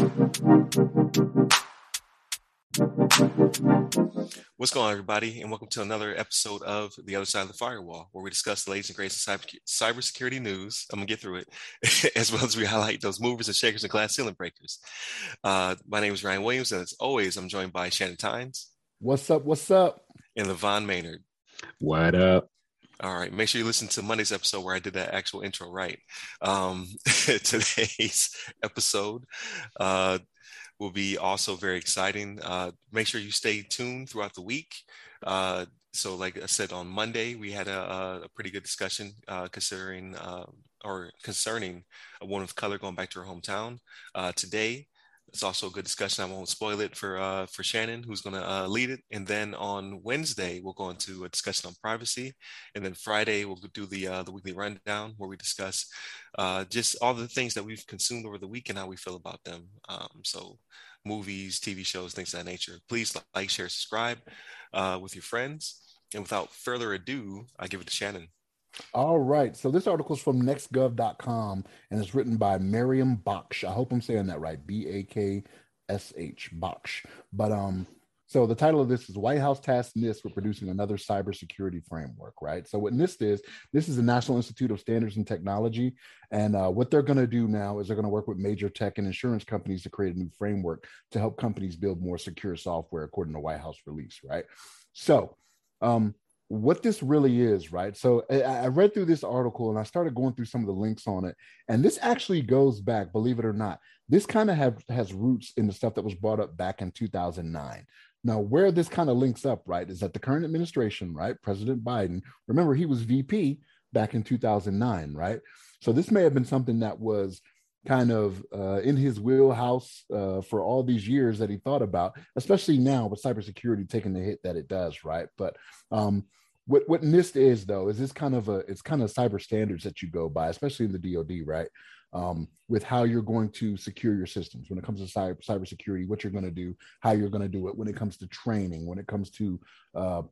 What's going on, everybody, and welcome to another episode of The Other Side of the Firewall, where we discuss the latest and greatest cyber cybersecurity news. I'm gonna get through it, as well as we highlight those movers and shakers and glass ceiling breakers. Uh, my name is Ryan Williams, and as always, I'm joined by Shannon Tynes. What's up? What's up? And Levon Maynard. What up? All right. Make sure you listen to Monday's episode where I did that actual intro right. Um, today's episode uh, will be also very exciting. Uh, make sure you stay tuned throughout the week. Uh, so, like I said, on Monday we had a, a pretty good discussion uh, considering uh, or concerning a woman of color going back to her hometown. Uh, today, it's also a good discussion. I won't spoil it for uh, for Shannon, who's going to uh, lead it. And then on Wednesday, we'll go into a discussion on privacy. And then Friday, we'll do the uh, the weekly rundown where we discuss uh, just all the things that we've consumed over the week and how we feel about them. Um, so movies, TV shows, things of that nature. Please like, share, subscribe uh, with your friends. And without further ado, I give it to Shannon. All right. So this article is from nextgov.com and it's written by Mariam Baksh. I hope I'm saying that right. B A K S H Baksh. But um so the title of this is White House tasked NIST with producing another cybersecurity framework, right? So what NIST is, this is the National Institute of Standards and Technology, and uh, what they're going to do now is they're going to work with major tech and insurance companies to create a new framework to help companies build more secure software, according to White House release, right? So um, what this really is, right? So I, I, read through this article and I started going through some of the links on it, and this actually goes back, believe it or not. This kind of have has roots in the stuff that was brought up back in 2009. Now, where this kind of links up, right, is that the current administration, right, President Biden, remember he was VP back in 2009, right? So this may have been something that was kind of uh, in his wheelhouse uh, for all these years that he thought about, especially now with cybersecurity taking the hit that it does, right? But um, what what NIST is though is this kind of a it's kind of cyber standards that you go by, especially in the DoD, right? Um, with how you're going to secure your systems when it comes to cyber cybersecurity, what you're going to do, how you're going to do it, when it comes to training, when it comes to uh,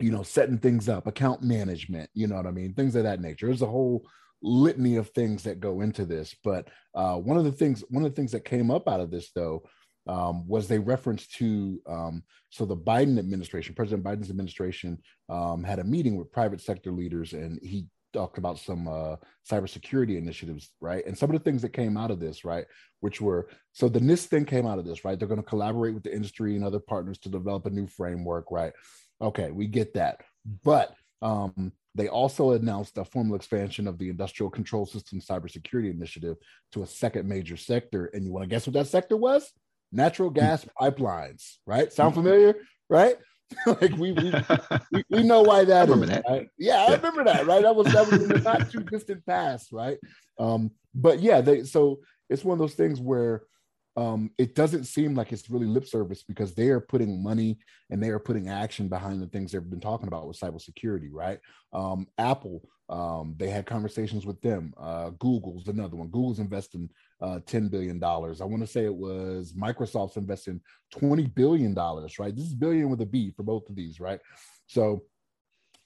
you know setting things up, account management, you know what I mean, things of that nature. There's a whole litany of things that go into this, but uh, one of the things one of the things that came up out of this though um, was they referenced to um, so the Biden administration, President Biden's administration, um, had a meeting with private sector leaders, and he talked about some uh, cybersecurity initiatives, right? And some of the things that came out of this, right, which were so the NIST thing came out of this, right? They're going to collaborate with the industry and other partners to develop a new framework, right? Okay, we get that, but um, they also announced a formal expansion of the Industrial Control System Cybersecurity Initiative to a second major sector. And you want to guess what that sector was? natural gas pipelines, right? Sound familiar, right? like we we, we, we know why that is, that. Right? Yeah, I remember that, right? That was that was in the not too distant past, right? Um, but yeah, they so it's one of those things where um, it doesn't seem like it's really lip service because they are putting money and they are putting action behind the things they've been talking about with cybersecurity, right? Um, Apple, um, they had conversations with them. Uh, Google's another one. Google's investing uh, $10 billion. I want to say it was Microsoft's investing $20 billion, right? This is billion with a B for both of these, right? So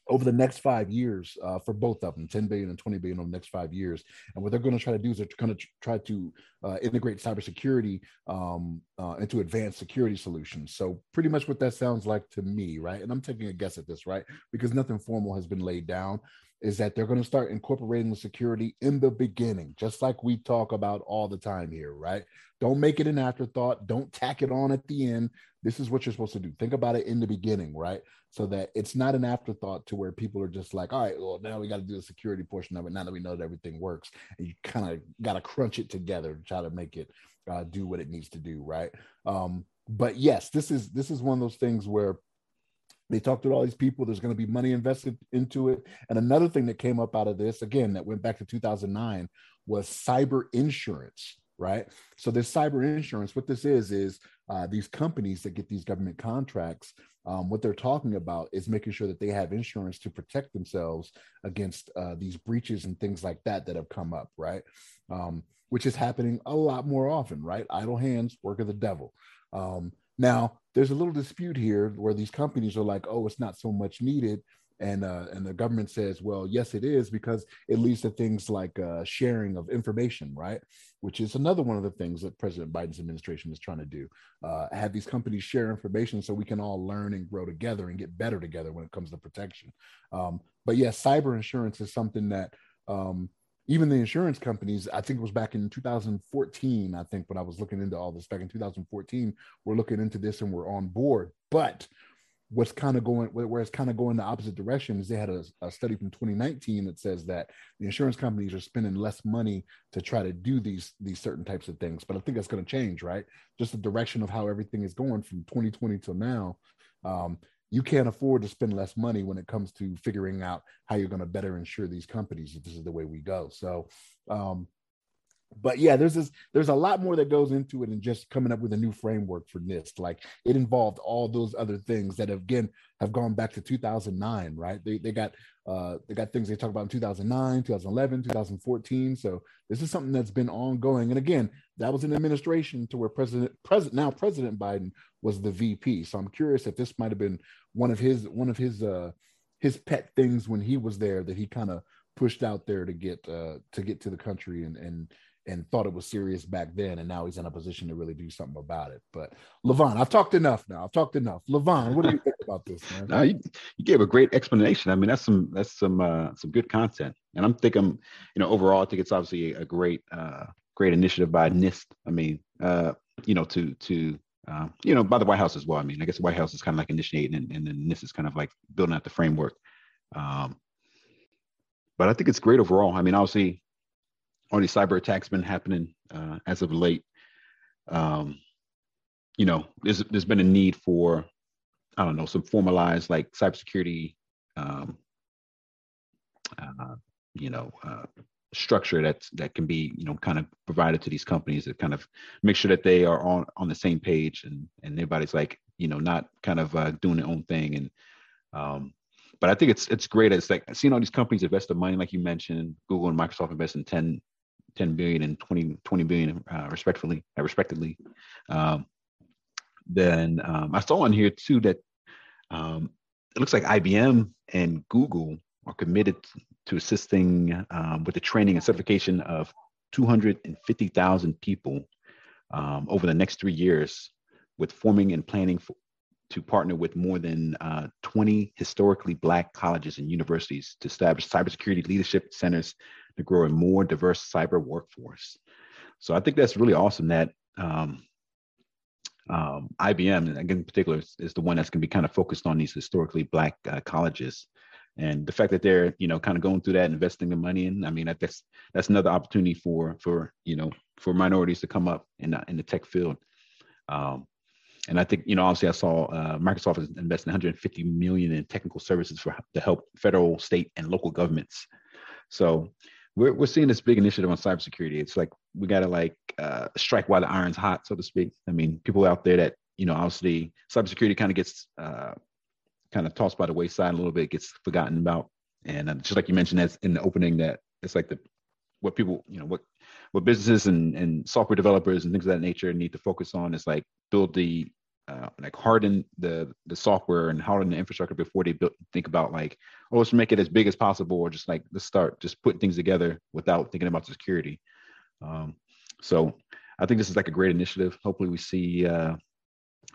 over the next five years uh, for both of them 10 billion and 20 billion over the next five years. And what they're going to try to do is they're going to try to uh, integrate cybersecurity um, uh, into advanced security solutions. So pretty much what that sounds like to me right? And i'm taking a guess at this right? Because nothing formal has been laid down is that they're going to start incorporating the security in the beginning, just like we talk about all the time here, right? Don't make it an afterthought. Don't tack it on at the end. This is what you're supposed to do. Think about it in the beginning, right? So that it's not an afterthought to where people are just like, all right, well, now we got to do the security portion of it. Now that we know that everything works, and you kind of got to crunch it together to try to make it uh, do what it needs to do, right? Um, but yes, this is this is one of those things where they talked to all these people. There's going to be money invested into it. And another thing that came up out of this, again, that went back to 2009, was cyber insurance, right? So this cyber insurance, what this is, is uh, these companies that get these government contracts, um, what they're talking about is making sure that they have insurance to protect themselves against uh, these breaches and things like that that have come up, right? Um, which is happening a lot more often, right? Idle hands, work of the devil. Um, now, there's a little dispute here where these companies are like, oh, it's not so much needed. and uh, and the government says, well, yes, it is because it leads to things like uh, sharing of information, right? Which is another one of the things that President Biden's administration is trying to do. Uh, have these companies share information so we can all learn and grow together and get better together when it comes to protection. Um, but yes, cyber insurance is something that um, even the insurance companies, I think it was back in 2014, I think when I was looking into all this back in 2014, we're looking into this and we're on board. But what's kind of going where it's kind of going the opposite direction is they had a, a, study from 2019 that says that the insurance companies are spending less money to try to do these these certain types of things but i think that's going to change right just the direction of how everything is going from 2020 till now um, you can't afford to spend less money when it comes to figuring out how you're going to better insure these companies if this is the way we go. So um, but yeah, there's this, there's a lot more that goes into it than just coming up with a new framework for NIST. Like it involved all those other things that again have gone back to 2009, right? They they got uh they got things they talk about in 2009, 2011, 2014. So this is something that's been ongoing. And again, that was an administration to where President President now President Biden was the VP. So I'm curious if this might have been one of his one of his uh his pet things when he was there that he kind of pushed out there to get uh to get to the country and and and thought it was serious back then, and now he's in a position to really do something about it. But Levon, I've talked enough now. I've talked enough. Levon, what do you think about this, man? No, you, you, gave a great explanation. I mean, that's some that's some uh, some good content, and I'm thinking, you know, overall, I think it's obviously a great uh, great initiative by NIST. I mean, uh, you know, to to uh, you know, by the White House as well. I mean, I guess the White House is kind of like initiating, and, and then NIST is kind of like building out the framework. Um, but I think it's great overall. I mean, obviously, all these cyber attacks been happening uh, as of late. Um, you know, there's there's been a need for I don't know some formalized like cybersecurity, um, uh, you know, uh, structure that that can be you know kind of provided to these companies that kind of make sure that they are on on the same page and and everybody's like you know not kind of uh, doing their own thing and um, but I think it's it's great. It's like seeing all these companies invest the money, like you mentioned, Google and Microsoft invest in 10 10 billion and 20, 20 billion uh, respectively, uh, respectively. Um, then um, I saw on here too that um, it looks like IBM and Google are committed to assisting um, with the training and certification of 250,000 people um, over the next three years with forming and planning for, to partner with more than uh, 20 historically Black colleges and universities to establish cybersecurity leadership centers to grow a more diverse cyber workforce. So I think that's really awesome that um, um, IBM, again, in particular, is, is, the one that's going to be kind of focused on these historically Black uh, colleges. And the fact that they're, you know, kind of going through that, investing the money in, I mean, that's that's another opportunity for for you know for minorities to come up in the, in the tech field. Um, and I think you know obviously I saw uh, Microsoft is investing 150 million in technical services for to help federal, state, and local governments. So we're we're seeing this big initiative on cybersecurity. It's like we got to like uh, strike while the iron's hot, so to speak. I mean, people out there that you know obviously cybersecurity kind of gets uh, kind of tossed by the wayside a little bit, gets forgotten about, and uh, just like you mentioned as in the opening that it's like the what people you know what what businesses and, and software developers and things of that nature need to focus on is like build the uh, like harden the the software and harden the infrastructure before they build, think about like oh let's make it as big as possible or just like let's start just putting things together without thinking about the security um, so i think this is like a great initiative hopefully we see uh,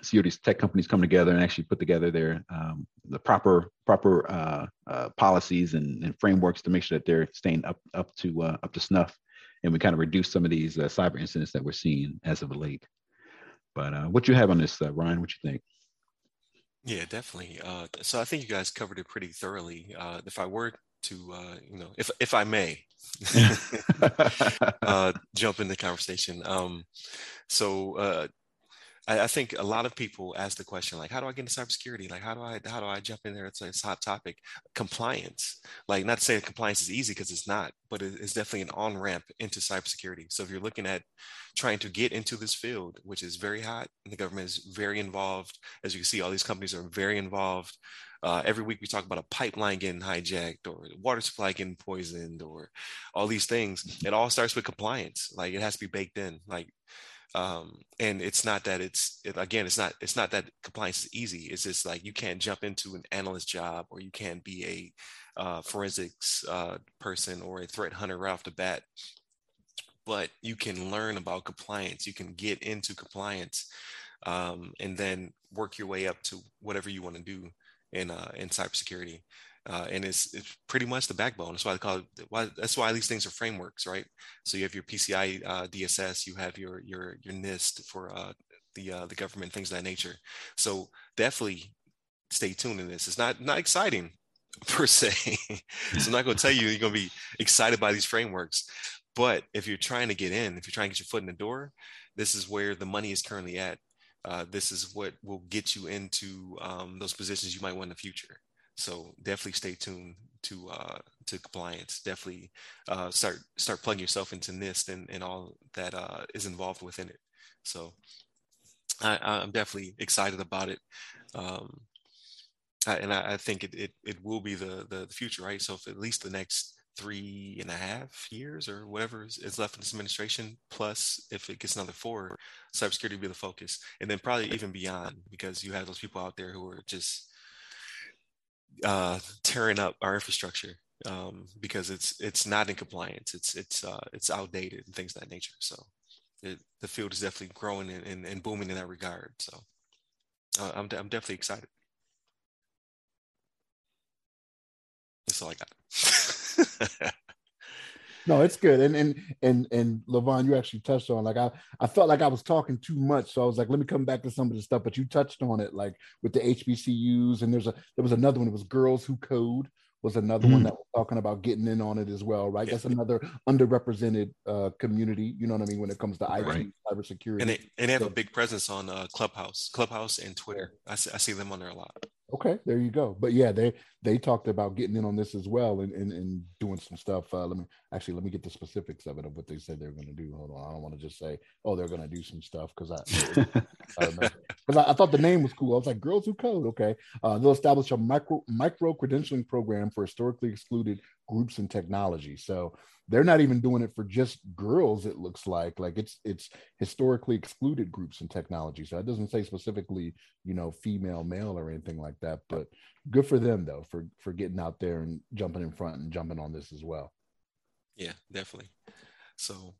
see all these tech companies come together and actually put together their um, the proper proper uh, uh, policies and, and, frameworks to make sure that they're staying up up to uh, up to snuff and we kind of reduce some of these uh, cyber incidents that we're seeing as of late. But uh, what you have on this, uh, Ryan? What you think? Yeah, definitely. Uh, so I think you guys covered it pretty thoroughly. Uh, if I were to, uh, you know, if if I may, uh, jump in the conversation. Um, so uh, I, I, think a lot of people ask the question like, how do I get into cybersecurity? Like, how do I how do I jump in there? It's a, it's a hot topic. Compliance, like not to say compliance is easy because it's not, but it, it's definitely an on ramp into cybersecurity. So if you're looking at trying to get into this field, which is very hot, and the government is very involved, as you can see, all these companies are very involved. Uh, every week we talk about a pipeline getting hijacked or water supply getting poisoned or all these things. It all starts with compliance. Like it has to be baked in. Like um, and it's not that it's it, again it's not it's not that compliance is easy. It's just like you can't jump into an analyst job or you can't be a uh, forensics uh, person or a threat hunter right off the bat. But you can learn about compliance. You can get into compliance um, and then work your way up to whatever you want to do in uh, in cybersecurity uh, and it's it's pretty much the backbone. That's why I call it. Why that's why these things are frameworks, right? So you have your PCI uh, DSS, you have your your your NIST for uh, the uh, the government, things of that nature. So definitely stay tuned in this. It's not not exciting per se. so I'm not going to tell you you're going to be excited by these frameworks, but if you're trying to get in, if you're trying to get your foot in the door, this is where the money is currently at. Uh, this is what will get you into um, those positions you might want in the future. So definitely stay tuned to uh, to compliance. Definitely uh, start start plugging yourself into NIST and, and all that uh, is involved within it. So I, am definitely excited about it. Um, I, and I, I, think it, it, it will be the, the future, right? So at least the next three and a half years or whatever is, is left in this administration, plus if it gets another four, cybersecurity will be the focus, and then probably even beyond because you have those people out there who are just uh, tearing up our infrastructure um, because it's it's not in compliance. It's it's uh, it's outdated and things of that nature. So it, the field is definitely growing and, and, and booming in that regard. So uh, I'm I'm definitely excited. That's all I got. no, it's good. And and and and Levon, you actually touched on like I I felt like I was talking too much, so I was like, let me come back to some of the stuff. But you touched on it, like with the HBCUs, and there's a there was another one. It was Girls Who Code was another mm-hmm. one that was talking about getting in on it as well, right? Yeah. That's another underrepresented uh, community. You know what I mean when it comes to IT, right. cybersecurity, and they and they have so, a big presence on uh, Clubhouse, Clubhouse, and Twitter. I see, I see them on there a lot. Okay, there you go. But yeah, they they talked about getting in on this as well and and, and doing some stuff. Uh, let me actually let me get the specifics of it of what they said they're going to do. Hold on, I don't want to just say oh they're going to do some stuff because I because I, I, thought the name was cool. I was like Girls Who Code. Okay, uh, they'll establish a micro micro credentialing program for historically excluded groups and technology. So they're not even doing it for just girls it looks like like it's it's historically excluded groups and technology. So it doesn't say specifically you know female male or anything like that but good for them though for for getting out there and jumping in front and jumping on this as well. Yeah definitely. So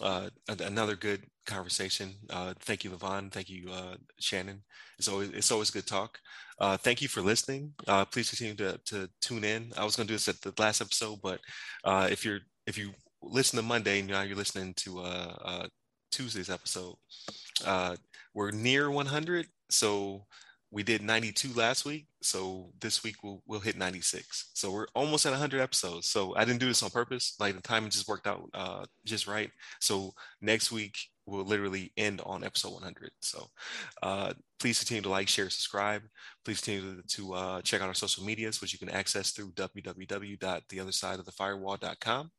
uh, another good conversation. Uh, thank you, Levon. Thank you, uh, Shannon. It's always it's always good talk. Uh, thank you for listening. Uh, please continue to, to tune in. I was going to do this at the last episode, but uh, if you're if you listen to Monday now you're listening to Tuesday's episode, we're near 100. So we did 92 last week. So this week we'll, we'll hit 96. So we're almost at 100 episodes. So I didn't do this on purpose. Like the timing just worked out uh, just right. So next week we'll literally end on episode 100. So uh, please continue to like, share, subscribe. Please continue to, to uh, check out our social medias, which you can access through www.theothersideofthefirewall.com.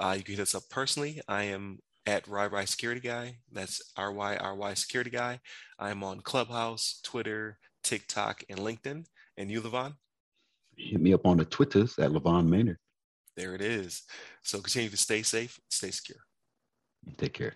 Uh, you can hit us up personally. I am at RYRY Security Guy. That's R Y R Y Security Guy. I'm on Clubhouse, Twitter, TikTok, and LinkedIn. And you, Levon? Hit me up on the Twitters at Levon Maynard. There it is. So continue to stay safe, stay secure. Take care.